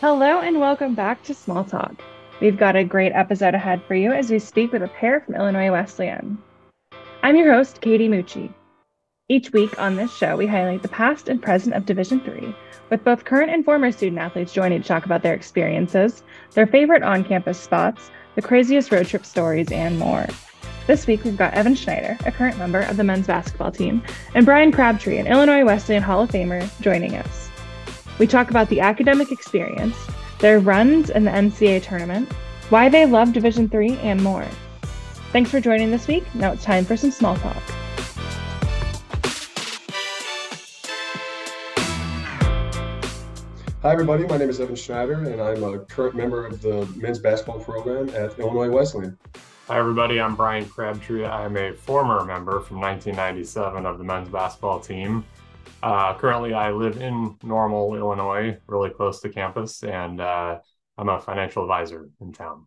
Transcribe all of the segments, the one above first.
Hello and welcome back to Small Talk. We've got a great episode ahead for you as we speak with a pair from Illinois Wesleyan. I'm your host, Katie Mucci. Each week on this show, we highlight the past and present of Division III, with both current and former student athletes joining to talk about their experiences, their favorite on campus spots, the craziest road trip stories, and more. This week, we've got Evan Schneider, a current member of the men's basketball team, and Bryan Crabtree, an Illinois Wesleyan Hall of Famer, joining us. We talk about the academic experience, their runs in the NCAA tournament, why they love Division III, and more. Thanks for joining this week. Now it's time for some small talk. Hi, everybody. My name is Evan Schneider, and I'm a current member of the men's basketball program at Illinois Wesleyan. Hi, everybody. I'm Bryan Crabtree. I'm a former member from 1997 of the men's basketball team. Uh, currently, I live in Normal, Illinois, really close to campus, and uh, I'm a financial advisor in town.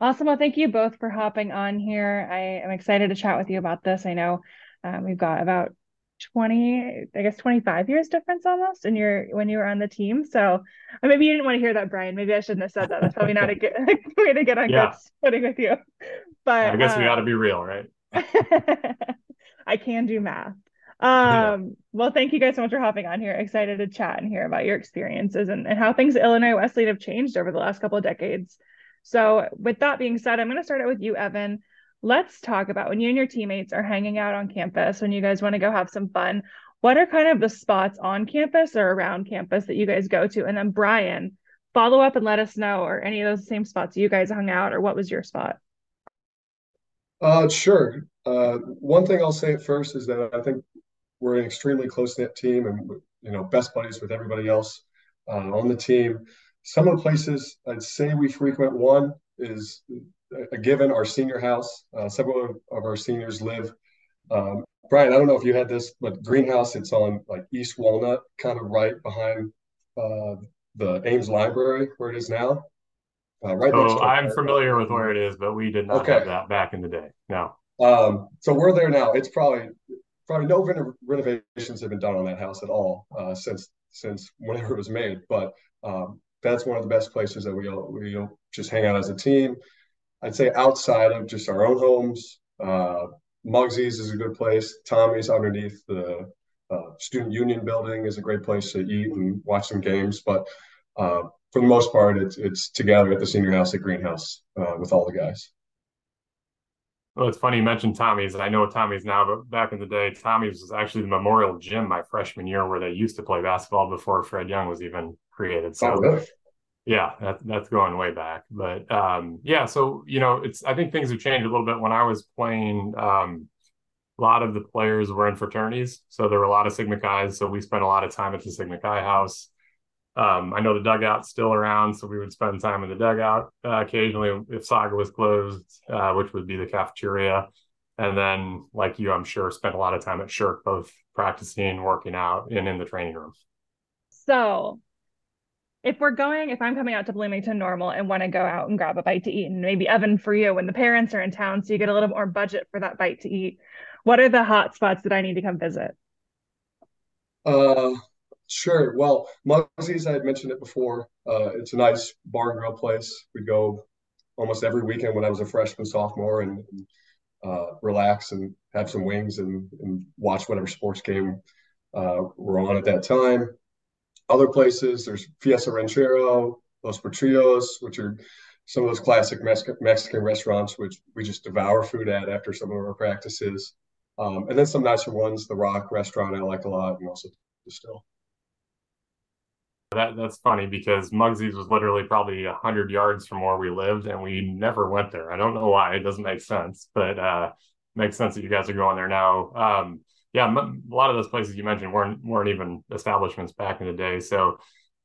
Awesome. Well, thank you both for hopping on here. I am excited to chat with you about this. I know um, we've got about 20, I guess 25 years difference almost in your when you were on the team. So maybe you didn't want to hear that, Bryan. Maybe I shouldn't have said that. That's probably not a good way to get on yeah. good footing with you. But I guess um, we got to be real, right? I can do math. Um, well, thank you guys so much for hopping on here. Excited to chat and hear about your experiences and, and how things at Illinois Wesleyan have changed over the last couple of decades. So, with that being said, I'm going to start out with you, Evan. Let's talk about when you and your teammates are hanging out on campus, when you guys want to go have some fun. What are kind of the spots on campus or around campus that you guys go to? And then, Bryan, follow up and let us know, or any of those same spots you guys hung out, or what was your spot? Uh, sure. Uh, one thing I'll say at first is that I think we're an extremely close knit team and you know best buddies with everybody else uh, on the team. Some of the places I'd say we frequent one is a given our senior house. Uh, several of our seniors live. Um, Bryan, I don't know if you had this, but greenhouse. It's on like East Walnut, kind of right behind uh, the Ames Library where it is now. Uh, right. Oh, I'm familiar with where it is, but we did not okay. have that back in the day. No. Um, so we're there now. It's probably probably no renovations have been done on that house at all uh, since since whenever it was made. But um, that's one of the best places that we all, we all just hang out as a team. I'd say outside of just our own homes, uh, Mugsy's is a good place. Tommy's underneath the uh, student union building is a great place to eat and watch some games. But uh, for the most part, it's it's together at the senior house at Greenhouse uh, with all the guys. Well, it's funny you mentioned Tommy's. and I know Tommy's now, but back in the day, Tommy's was actually the Memorial Gym my freshman year where they used to play basketball before Fred Young was even created. So, oh, really? yeah, that, that's going way back. But um, yeah, so you know, it's I think things have changed a little bit. When I was playing, um, a lot of the players were in fraternities, so there were a lot of Sigma Chi's. So we spent a lot of time at the Sigma Chi house. Um, I know the dugout's still around, so we would spend time in the dugout uh, occasionally if Saga was closed, uh, which would be the cafeteria. And then, like you, I'm sure, spent a lot of time at Shirk, both practicing, working out, and in the training room. So, if we're going, if I'm coming out to Bloomington Normal and want to go out and grab a bite to eat, and maybe Evan for you when the parents are in town, so you get a little more budget for that bite to eat, what are the hot spots that I need to come visit? Uh, Sure. Well, Mugsy's, I had mentioned it before. Uh, it's a nice bar and grill place. We'd go almost every weekend when I was a freshman, sophomore, and, uh, relax and have some wings and, and watch whatever sports game uh, we're on at that time. Other places, there's Fiesta Ranchero, Los Potrillos, which are some of those classic Mexican restaurants, which we just devour food at after some of our practices. Um, and then some nicer ones, the Rock restaurant I like a lot, and also Distill. That that's funny because Mugsy's was literally probably a hundred yards from where we lived, and we never went there. I don't know why; it doesn't make sense, but uh, makes sense that you guys are going there now. Um, yeah, m- a lot of those places you mentioned weren't weren't even establishments back in the day. So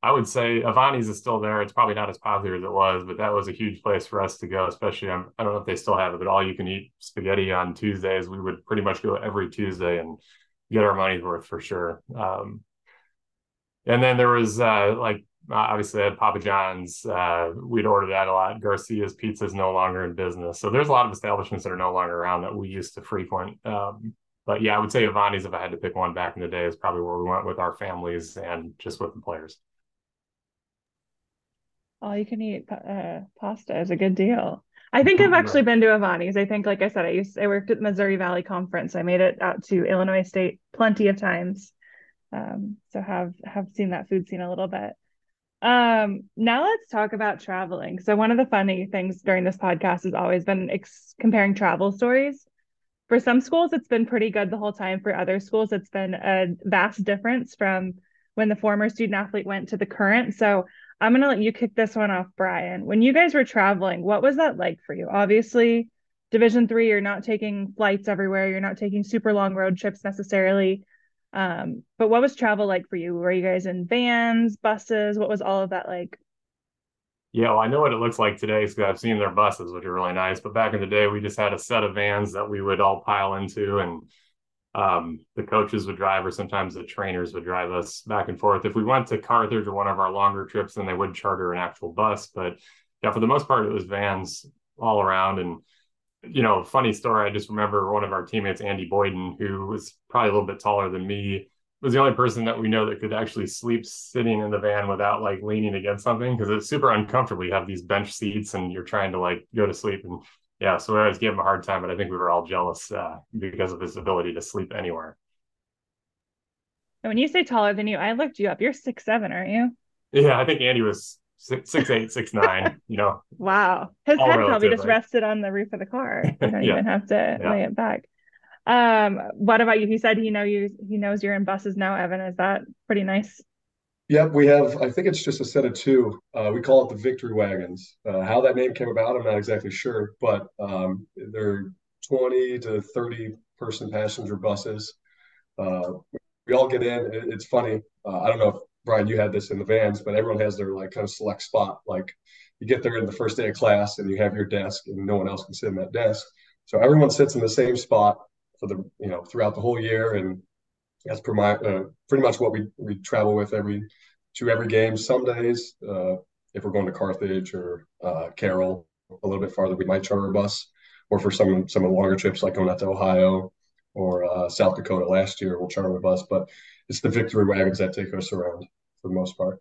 I would say Avanti's is still there. It's probably not as popular as it was, but that was a huge place for us to go. Especially, um, I don't know if they still have it, but all you can eat spaghetti on Tuesdays. We would pretty much go every Tuesday and get our money's worth for sure. Um, and then there was uh, like obviously had Papa John's. Uh, we'd order that a lot. Garcia's Pizza is no longer in business, so there's a lot of establishments that are no longer around that we used to frequent. Um, but yeah, I would say Avanti's, if I had to pick one back in the day, is probably where we went with our families and just with the players. all you can eat uh, pasta is a good deal. I think I've actually been to Avanti's. I think, like I said, I used I worked at the Missouri Valley Conference. I made it out to Illinois State plenty of times, um, so have have seen that food scene a little bit. Um, now let's talk about traveling. So one of the funny things during this podcast has always been ex- comparing travel stories. For some schools, it's been pretty good the whole time. For other schools, it's been a vast difference from when the former student athlete went to the current. So I'm going to let you kick this one off, Bryan. When you guys were traveling, what was that like for you? Obviously, Division three, you're not taking flights everywhere. You're not taking super long road trips necessarily. Um, but what was travel like for you? Were you guys in vans, buses? What was all of that like? Yeah, well, I know what it looks like today because I've seen their buses, which are really nice. But back in the day, we just had a set of vans that we would all pile into, and um, the coaches would drive, or sometimes the trainers would drive us back and forth. If we went to Carthage or one of our longer trips, then they would charter an actual bus. But yeah, for the most part, it was vans all around. And you know, funny story. I just remember one of our teammates, Andy Boyden, who was probably a little bit taller than me, was the only person that we know that could actually sleep sitting in the van without like leaning against something because it's super uncomfortable. You have these bench seats and you're trying to like go to sleep. And yeah, so we always gave him a hard time, but I think we were all jealous uh, because of his ability to sleep anywhere. And when you say taller than you, I looked you up. You're six seven, aren't you? Yeah, I think Andy was six, six eight, six nine. You know. Wow, his head probably just right? rested on the roof of the car. You don't yeah. even have to yeah. lay it back. Um, what about you? He said he know you. He knows you're in buses now, Evan. Is that pretty nice? Yep, we have. I think it's just a set of two. Uh, we call it the Victory Wagons. Uh, how that name came about, I'm not exactly sure, but um, they're 20 to 30 person passenger buses. Uh, we all get in. It, it's funny. Uh, I don't know if Bryan, you had this in the vans, but everyone has their like kind of select spot. Like you get there in the first day of class and you have your desk and no one else can sit in that desk. So everyone sits in the same spot for the, you know, throughout the whole year. And that's pretty, uh, pretty much what we, we travel with every, to every game. Some days, uh, if we're going to Carthage or uh, Carroll, a little bit farther, we might charter a bus. Or for some some of the longer trips, like going out to Ohio or uh, South Dakota last year, we'll charter a bus. But it's the victory wagons that take us around for the most part.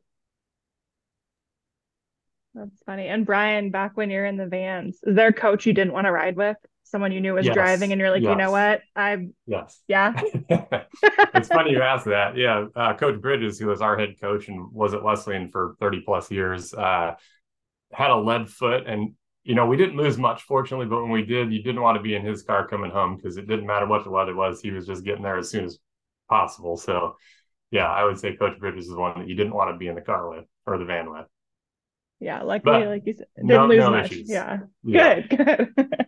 That's funny. And Bryan, back when you're in the vans, is there a coach you didn't want to ride with? Someone you knew was yes. driving, and you're like, yes. you know what? I'm. yes, yeah. it's funny you asked that. Yeah, uh, Coach Bridges, who was our head coach and was at Wesleyan for 30 plus years, uh, had a lead foot, and you know we didn't lose much, fortunately. But when we did, you didn't want to be in his car coming home because it didn't matter what the weather was; he was just getting there as soon as possible. So yeah, I would say Coach Bridges is one that you didn't want to be in the car with or the van with. Yeah, luckily, but like you said, didn't no, lose no much. Yeah. yeah, good, good.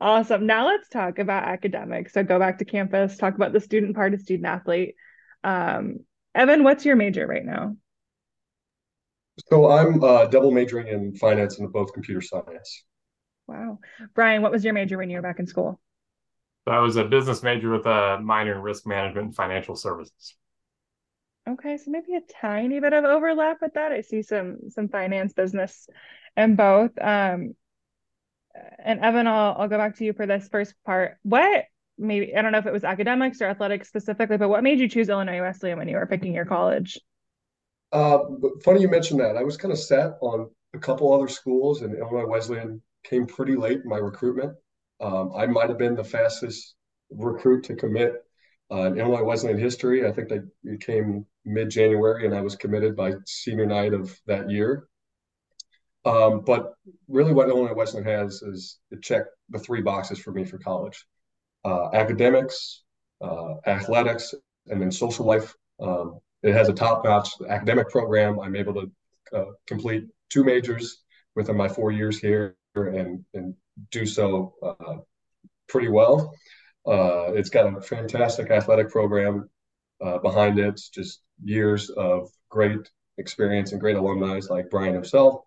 awesome. Now let's talk about academics. So go back to campus, talk about the student part of student athlete. Um, Evan, what's your major right now? So I'm uh, double majoring in finance and both computer science. Wow. Bryan, what was your major when you were back in school? So I was a business major with a minor in risk management and financial services. Okay, so maybe a tiny bit of overlap with that. I see some some finance business and both. Um, and Evan, I'll I'll go back to you for this first part. What maybe I don't know if it was academics or athletics specifically, but what made you choose Illinois Wesleyan when you were picking your college? Uh, funny you mentioned that. I was kind of set on a couple other schools, and Illinois Wesleyan came pretty late in my recruitment. Um, I might have been the fastest recruit to commit uh, Illinois Wesleyan history. I think they came mid January, and I was committed by senior night of that year. Um, but really, what Illinois Wesleyan has is it checked the three boxes for me for college: uh, academics, uh, athletics, and then social life. Um, it has a top-notch academic program. I'm able to uh, complete two majors within my four years here, and and do so uh, pretty well. Uh, it's got a fantastic athletic program uh, behind it. Just years of great experience and great alumni like Bryan himself,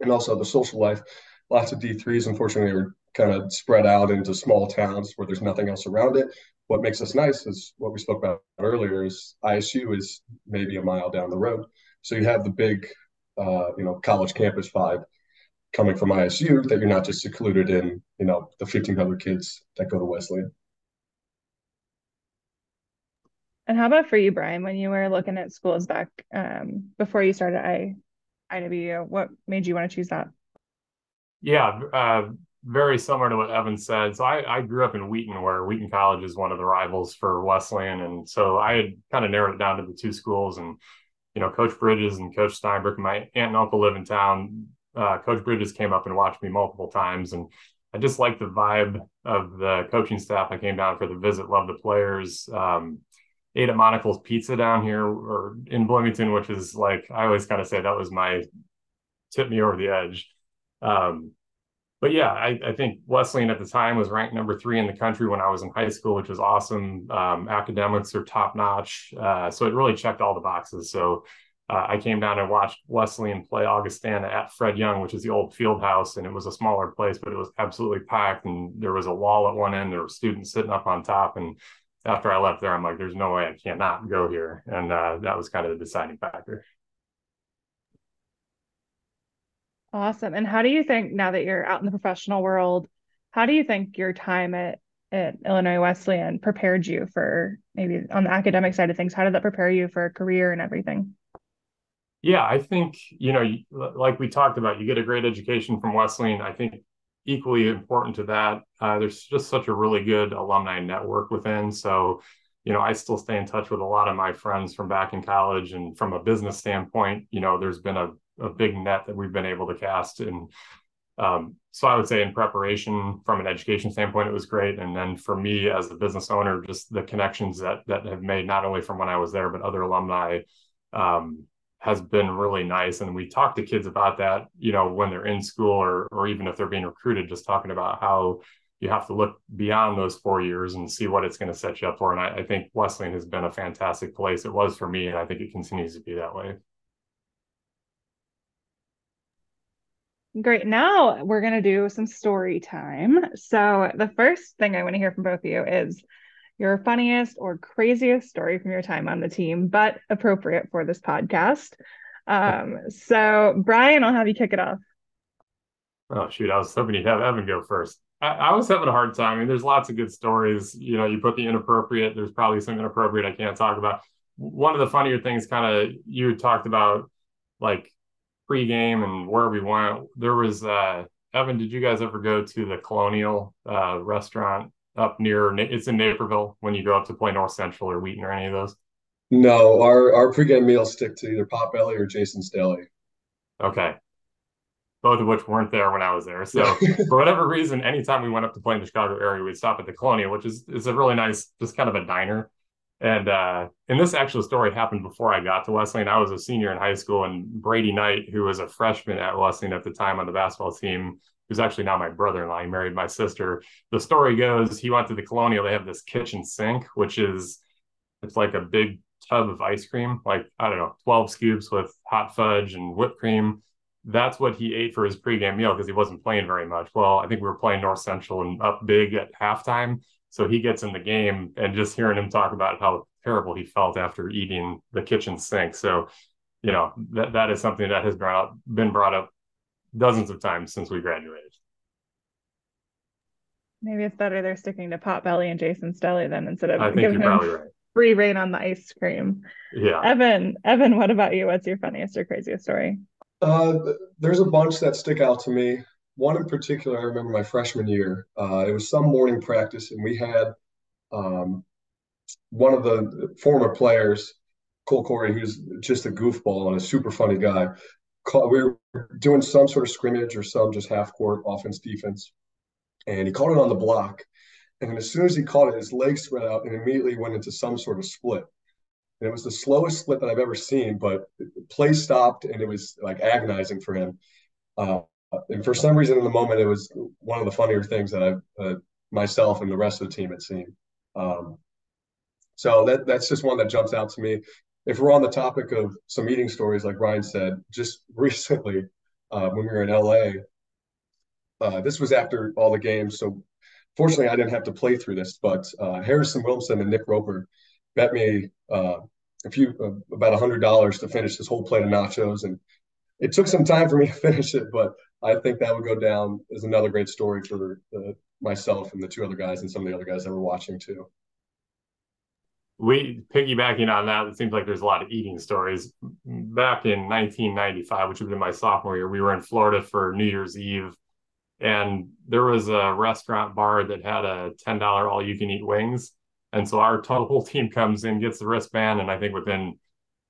and also the social life. Lots of D3s, unfortunately, are kind of spread out into small towns where there's nothing else around it. What makes us nice is what we spoke about earlier is ISU is maybe a mile down the road. So you have the big, uh, you know, college campus vibe coming from ISU that you're not just secluded in, you know, the 1,500 kids that go to Wesleyan. And how about for you, Bryan, when you were looking at schools back um, before you started I IWU. What made you want to choose that? Yeah, uh, very similar to what Evan said. So I, I grew up in Wheaton, where Wheaton College is one of the rivals for Wesleyan, and so I had kind of narrowed it down to the two schools. And you know, Coach Bridges and Coach Steinberg, my aunt and uncle live in town. Uh, Coach Bridges came up and watched me multiple times, and I just liked the vibe of the coaching staff. I came down for the visit, loved the players. Um, ate at Monical's Pizza down here or in Bloomington, which is like I always kind of say that was my tip me over the edge. Um, but yeah, I, I, think Wesleyan at the time was ranked number three in the country when I was in high school, which was awesome. Um, academics are top notch, uh, so it really checked all the boxes. So uh, I came down and watched Wesleyan play Augustana at Fred Young, which is the old field house, and it was a smaller place, but it was absolutely packed. And there was a wall at one end, there were students sitting up on top, and after I left there, I'm like, there's no way I can't go here. And uh, that was kind of the deciding factor. Awesome. And how do you think now that you're out in the professional world, how do you think your time at, at Illinois Wesleyan prepared you for maybe on the academic side of things? How did that prepare you for a career and everything? Yeah, I think, you know, like we talked about, you get a great education from Wesleyan. I think equally important to that, uh, there's just such a really good alumni network within. So, you know, I still stay in touch with a lot of my friends from back in college. And from a business standpoint, you know, there's been a, a big net that we've been able to cast. And um, so I would say in preparation from an education standpoint, it was great. And then for me as the business owner, just the connections that that have made not only from when I was there, but other alumni um, has been really nice. And we talk to kids about that, you know, when they're in school or or even if they're being recruited, just talking about how you have to look beyond those four years and see what it's going to set you up for. And I, I think Wesleyan has been a fantastic place. It was for me, and I think it continues to be that way. Great. Now we're going to do some story time. So, the first thing I want to hear from both of you is your funniest or craziest story from your time on the team, but appropriate for this podcast. Um, so, Bryan, I'll have you kick it off. Oh, shoot. I was hoping you'd have Evan go first. I, I, was having a hard time. I mean, there's lots of good stories. You know, you put the inappropriate, there's probably some inappropriate I can't talk about. One of the funnier things, kind of, you talked about like pregame and where we went. There was, uh, Evan, did you guys ever go to the Colonial uh, restaurant up near it's in Naperville when you go up to play North Central or Wheaton or any of those? No, our our pregame meals stick to either Potbelly or Jason's Deli. Okay. Both of which weren't there when I was there. So for whatever reason, anytime we went up to play in the Chicago area, we'd stop at the Colonial, which is is a really nice, just kind of a diner. And uh, and this actual story happened before I got to Wesleyan. I was a senior in high school, and Brady Knight, who was a freshman at Wesleyan at the time on the basketball team, who's actually now my brother-in-law. He married my sister. The story goes he went to the Colonial. They have this kitchen sink, which is it's like a big tub of ice cream, like I don't know, 12 scoops with hot fudge and whipped cream. That's what he ate for his pregame meal because he wasn't playing very much. Well, I think we were playing North Central and up big at halftime. So he gets in the game and just hearing him talk about how terrible he felt after eating the kitchen sink. So, you know, that, that is something that has been been brought up dozens of times since we graduated. Maybe it's better they're sticking to Potbelly and Jason's Deli then instead of I think you're probably right. free reign on the ice cream. Yeah. Evan, Evan, what about you? What's your funniest or craziest story? Uh, there's a bunch that stick out to me. One in particular, I remember my freshman year. Uh, it was some morning practice, and we had um, one of the former players, Cole Corey, who's just a goofball and a super funny guy, call, we were doing some sort of scrimmage or some just half court offense defense, and he caught it on the block. And as soon as he caught it, his legs spread out and immediately went into some sort of split. And it was the slowest split that I've ever seen, but play stopped and it was like agonizing for him. Uh, and for some reason in the moment, it was one of the funnier things that I've uh, myself and the rest of the team had seen. Um, so that that's just one that jumps out to me if we're on the topic of some eating stories, like Bryan said, just recently uh, when we were in LA, uh, this was after all the games. So fortunately, I didn't have to play through this, but uh, Harrison Wilson and Nick Roper bet me uh, a few uh, about a hundred dollars to finish this whole plate of nachos, and it took some time for me to finish it, but I think that would go down as another great story for myself and the two other guys and some of the other guys that were watching too. We piggybacking on that, it seems like there's a lot of eating stories. Back in 1995, which would be my sophomore year, we were in Florida for New Year's Eve, and there was a restaurant bar that had a $10 all you can eat wings. And so our total team comes in, gets the wristband, and I think within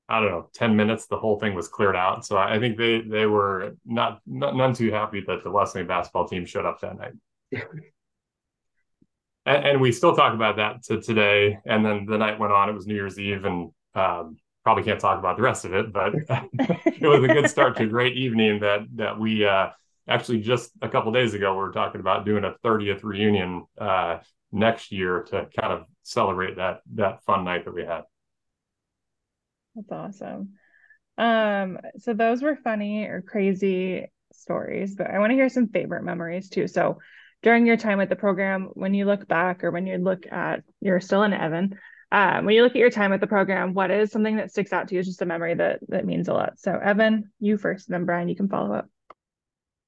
I don't know, 10 minutes, the whole thing was cleared out. So I think they they were not, not none too happy that the Wesleyan basketball team showed up that night. and, and, we still talk about that to today. And then the night went on, it was New Year's Eve, and um, probably can't talk about the rest of it, but it was a good start to a great evening that that we uh, actually just a couple days ago we were talking about doing a 30th reunion uh, next year to kind of celebrate that that fun night that we had. That's awesome. Um, so those were funny or crazy stories, but I want to hear some favorite memories too. So during your time at the program, when you look back or when you look at you're still in Evan, um, when you look at your time at the program, what is something that sticks out to you? It's just a memory that that means a lot. So Evan, you first, then Bryan, you can follow up.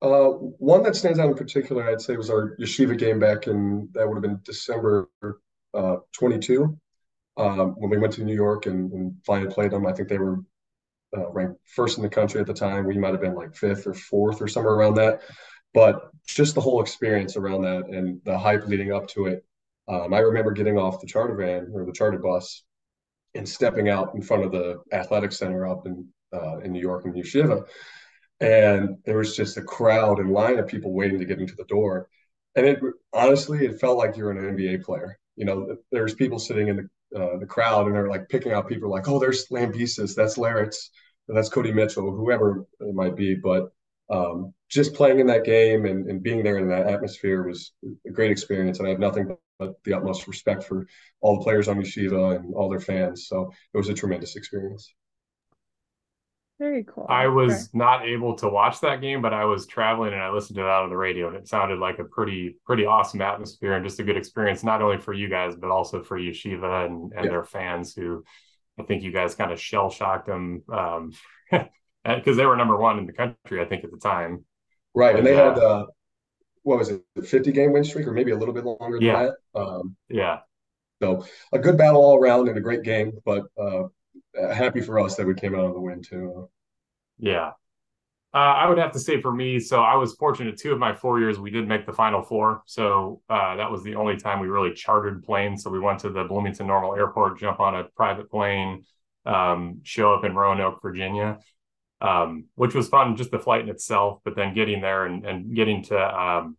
Uh, one that stands out in particular, I'd say, was our yeshiva game back in that would have been December uh, 22 um, when we went to New York and, and finally played them. I think they were uh, ranked first in the country at the time. We might have been like fifth or fourth or somewhere around that. But just the whole experience around that and the hype leading up to it. Um, I remember getting off the charter van or the charter bus and stepping out in front of the athletic center up in uh, in New York in Yeshiva, and there was just a crowd and line of people waiting to get into the door. And it honestly, it felt like you're an NBA player. You know, there's people sitting in the uh, the crowd and they're like picking out people like, oh, there's Lambesis, that's Larentz, that's Cody Mitchell, whoever it might be. But um, just playing in that game and, and being there in that atmosphere was a great experience. And I have nothing but the utmost respect for all the players on Yeshiva and all their fans. So it was a tremendous experience. Very cool. I was okay. not able to watch that game, but I was traveling and I listened to it out on the radio, and it sounded like a pretty pretty awesome atmosphere and just a good experience, not only for you guys but also for Yeshiva and, and yeah. their fans, who I think you guys kind of shell shocked them because they were number one in the country, I think, at the time. Right, and, and they uh, had uh, what was it, fifty game win streak, or maybe a little bit longer yeah. than that. Um, yeah. So a good battle all around and a great game, but uh, happy for us that we came out on the win too. Yeah. Uh, I would have to say for me, so I was fortunate two of my four years we did make the final four. So uh, that was the only time we really chartered planes. So we went to the Bloomington Normal Airport, jump on a private plane, um, show up in Roanoke, Virginia, um, which was fun, just the flight in itself. But then getting there and, and getting to, um,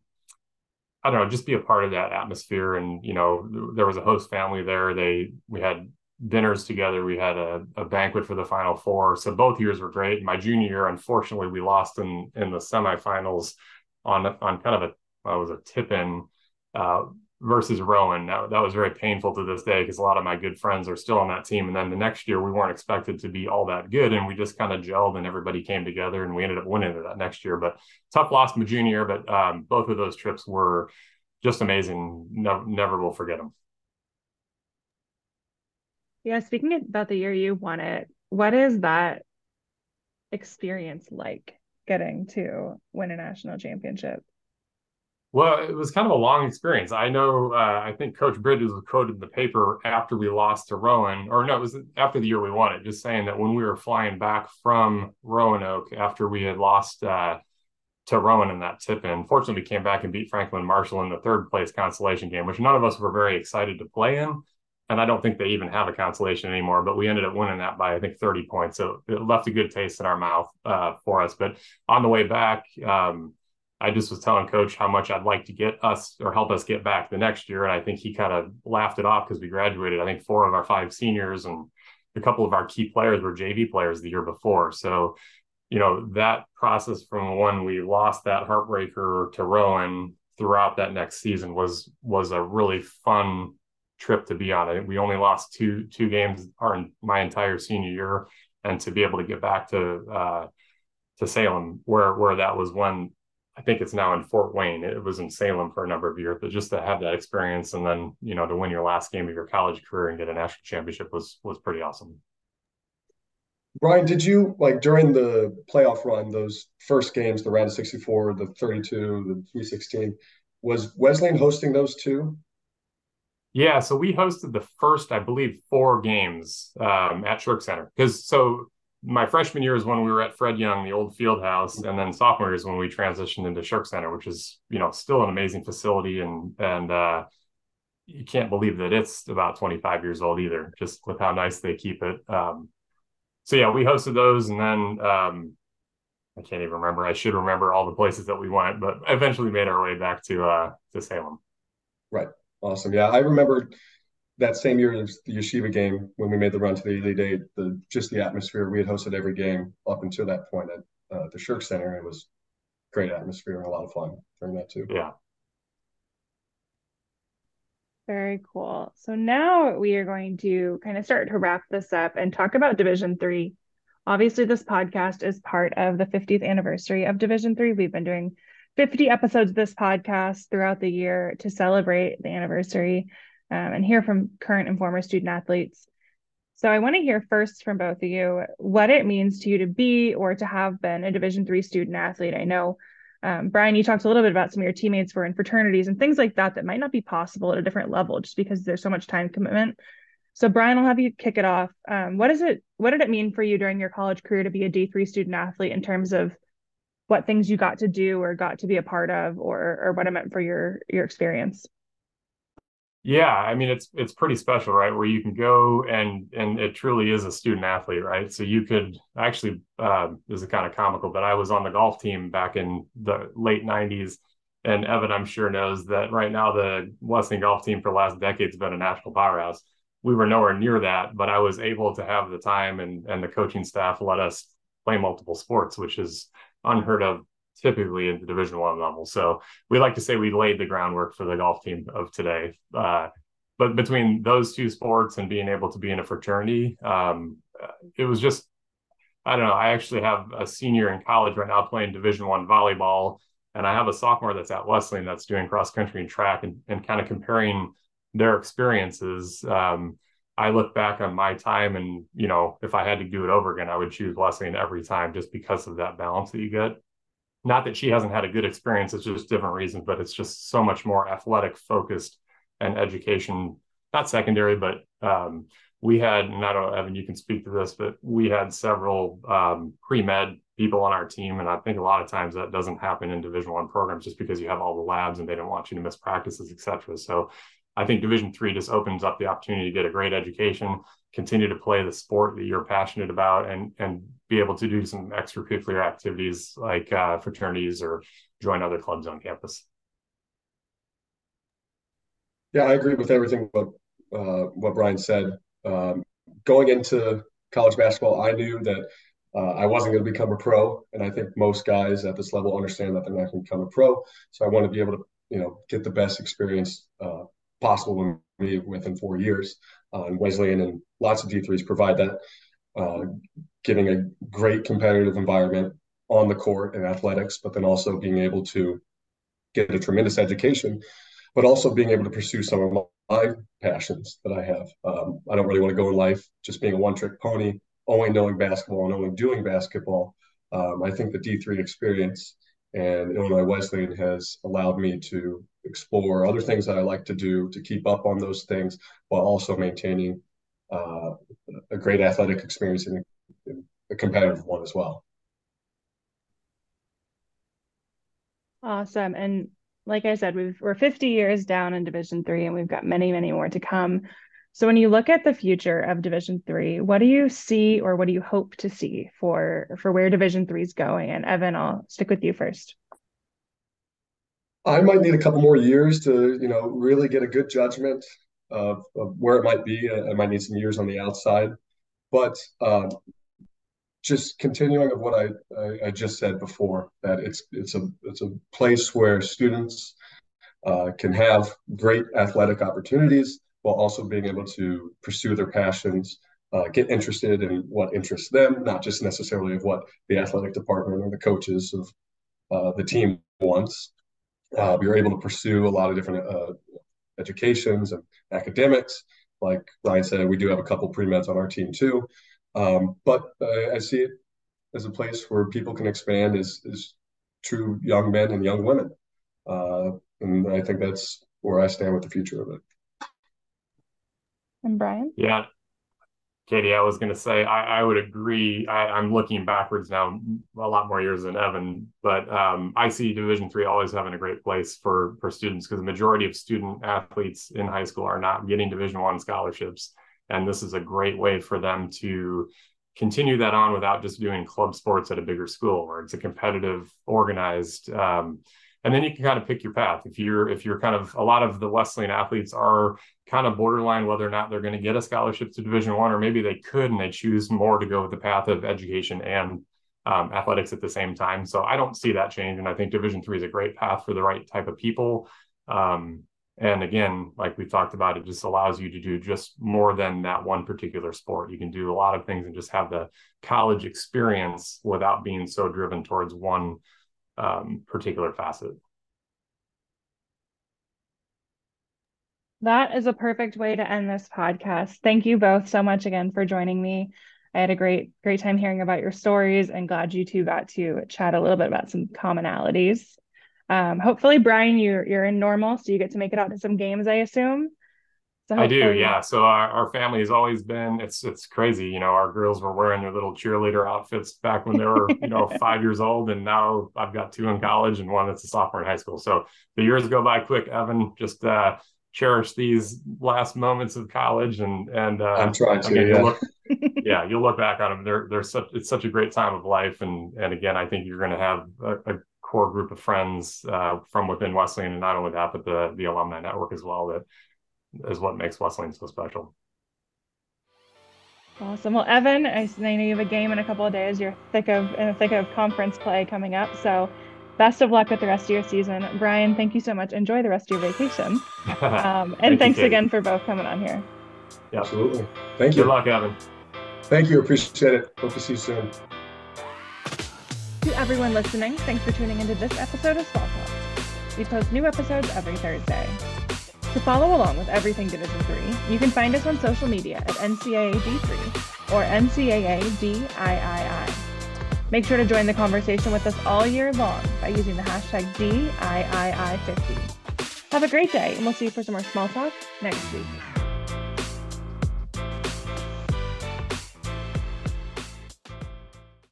I don't know, just be a part of that atmosphere. And you know, there was a host family there. They we had dinners together. We had a, a banquet for the final four. So both years were great. My junior year, unfortunately, we lost in in the semifinals on on kind of a was a tip in uh, versus Rowan. That, that was very painful to this day because a lot of my good friends are still on that team. And then the next year, we weren't expected to be all that good, and we just kind of gelled and everybody came together, and we ended up winning it that next year. But tough loss my junior but um, both of those trips were just amazing. Never will forget them. Yeah, speaking about the year you won it, what is that experience like getting to win a national championship? Well, it was kind of a long experience. I know, uh, I think Coach Bridges was quoted in the paper after we lost to Rowan, or no, it was after the year we won it, just saying that when we were flying back from Roanoke after we had lost uh, to Rowan in that tip in, fortunately, we came back and beat Franklin Marshall in the third place consolation game, which none of us were very excited to play in and I don't think they even have a consolation anymore. But we ended up winning that by I think 30 points, so it left a good taste in our mouth uh, for us. But on the way back, um, I just was telling Coach how much I'd like to get us or help us get back the next year, and I think he kind of laughed it off because we graduated. I think four of our five seniors and a couple of our key players were JV players the year before, so. You know that process from when we lost that heartbreaker to Rowan throughout that next season was was a really fun trip to be on. it. we only lost two two games our my entire senior year, and to be able to get back to uh, to Salem, where where that was when I think it's now in Fort Wayne. It was in Salem for a number of years, but just to have that experience and then you know to win your last game of your college career and get a national championship was was pretty awesome. Bryan, did you like during the playoff run, those first games, the round of 64, the 32, the 316, was Wesleyan hosting those two? Yeah, so we hosted the first, I believe, four games um, at Shirk Center because so my freshman year is when we were at Fred Young, the old field house, and then sophomore year is when we transitioned into Shirk Center, which is you know still an amazing facility and and uh, you can't believe that it's about 25 years old either, just with how nice they keep it. Um, so yeah, we hosted those, and then um, I can't even remember. I should remember all the places that we went, but eventually made our way back to uh, to Salem. Right. Awesome. Yeah, I remember that same year the yeshiva game when we made the run to the Elite Eight. The just the atmosphere we had hosted every game up until that point at uh, the Shirk Center. It was great atmosphere and a lot of fun during that too. Yeah. Very cool. So now we are going to kind of start to wrap this up and talk about Division Three. Obviously, this podcast is part of the 50th anniversary of Division Three. We've been doing 50 episodes of this podcast throughout the year to celebrate the anniversary um, and hear from current and former student athletes. So I want to hear first from both of you what it means to you to be or to have been a Division Three student athlete. I know um, Bryan, you talked a little bit about some of your teammates were in fraternities and things like that that might not be possible at a different level just because there's so much time commitment. So Bryan, I'll have you kick it off. Um, what is it? What did it mean for you during your college career to be a D three student athlete in terms of what things you got to do or got to be a part of, or or what it meant for your your experience? Yeah, I mean it's it's pretty special, right? Where you can go and and it truly is a student athlete, right? So you could actually uh, this is kind of comical, but I was on the golf team back in the late '90s, and Evan, I'm sure knows that right now the Wesleyan golf team for the last decade has been a national powerhouse. We were nowhere near that, but I was able to have the time and and the coaching staff let us play multiple sports, which is unheard of typically in the division one level. So we like to say we laid the groundwork for the golf team of today uh, but between those two sports and being able to be in a fraternity um, it was just i don't know i actually have a senior in college right now playing division one volleyball and i have a sophomore that's at wesleyan that's doing cross country and track and, and kind of comparing their experiences. Um, I look back on my time and, you know, if I had to do it over again, I would choose Wesleyan every time just because of that balance that you get not that she hasn't had a good experience it's just different reasons but it's just so much more athletic focused and education not secondary but um, we had and i don't know evan you can speak to this but we had several um, pre-med people on our team and i think a lot of times that doesn't happen in division one programs just because you have all the labs and they don't want you to miss practices etc so I think Division three just opens up the opportunity to get a great education, continue to play the sport that you're passionate about, and and be able to do some extracurricular activities like uh, fraternities or join other clubs on campus. Yeah, I agree with everything what uh, what Bryan said. Um, going into college basketball, I knew that uh, I wasn't going to become a pro, and I think most guys at this level understand that they're not going to become a pro. So I want to be able to, you know, get the best experience uh, possible within four years. Uh, and Wesleyan and lots of D3s provide that, uh, getting a great competitive environment on the court and athletics, but then also being able to get a tremendous education, but also being able to pursue some of my passions that I have. Um, I don't really want to go in life just being a one trick pony, only knowing basketball and only doing basketball. Um, I think the D3 experience and Illinois Wesleyan has allowed me to explore other things that I like to do to keep up on those things while also maintaining uh, a great athletic experience and a competitive one as well. Awesome. And like I said, we are 50 years down in Division Three, and we've got many, many more to come. So when you look at the future of Division Three, what do you see, or what do you hope to see for for where Division Three is going? And Evan, I'll stick with you first. I might need a couple more years to, you know, really get a good judgment of, of where it might be. I, might need some years on the outside, but um, just continuing of what I, I, I, just said before, that it's it's a it's a place where students uh, can have great athletic opportunities while also being able to pursue their passions, uh, get interested in what interests them, not just necessarily of what the athletic department or the coaches of uh, the team wants. Uh, we were able to pursue a lot of different uh, educations and academics. Like Bryan said, we do have a couple pre-meds on our team too. Um, but uh, I see it as a place where people can expand as, as true young men and young women. Uh, and I think that's where I stand with the future of it. And Bryan? Yeah. Katie, I was going to say, I, I would agree. I, am looking backwards now a lot more years than Evan, but um, I see Division three always having a great place for, for students because the majority of student athletes in high school are not getting Division one scholarships. And this is a great way for them to continue that on without just doing club sports at a bigger school where it's a competitive, organized, um, and then you can kind of pick your path. If you're if you're kind of a lot of the wesleyan athletes are kind of borderline whether or not they're going to get a scholarship to division one or maybe they could and they choose more to go with the path of education and um, athletics at the same time. So i don't see that change and i think division three is a great path for the right type of people. Um, and again like we talked about it just allows you to do just more than that one particular sport. You can do a lot of things and just have the college experience without being so driven towards one um, particular facet. That is a perfect way to end this podcast. Thank you both so much again for joining me. I had a great, great time hearing about your stories and glad you two got to chat a little bit about some commonalities. Um, hopefully, Bryan, you're you're in normal, so you get to make it out to some games, I assume. So I do, yeah. So our, our family has always been it's it's crazy. You know, our girls were wearing their little cheerleader outfits back when they were, you know, five years old, and now I've got two in college and one that's a sophomore in high school. So the years go by quick, Evan. Just uh cherish these last moments of college and and uh I'm trying to, yeah. You'll look, yeah, you'll look back on them. They're they're such it's such a great time of life. And and again, I think you're gonna have a, a core group of friends uh, from within Wesleyan, and not only that, but the the alumni network as well that is what makes Wesleyan so special. Awesome. Well, Evan, I, know you have a game in a couple of days. You're thick of in the thick of conference play coming up. So best of luck with the rest of your season. Bryan, thank you so much. Enjoy the rest of your vacation. Um, and Thank thanks you, again for both coming on here. Yeah. Absolutely. Thank you. Good luck, Evan. Thank you. Appreciate it. Hope to see you soon. To everyone listening, thanks for tuning into this episode of Small Talk. We post new episodes every Thursday. To follow along with everything Division 3, you can find us on social media at NCAAD3 or NCAADIII. Make sure to join the conversation with us all year long by using the hashtag DIII50. Have a great day, and we'll see you for some more small talk next week.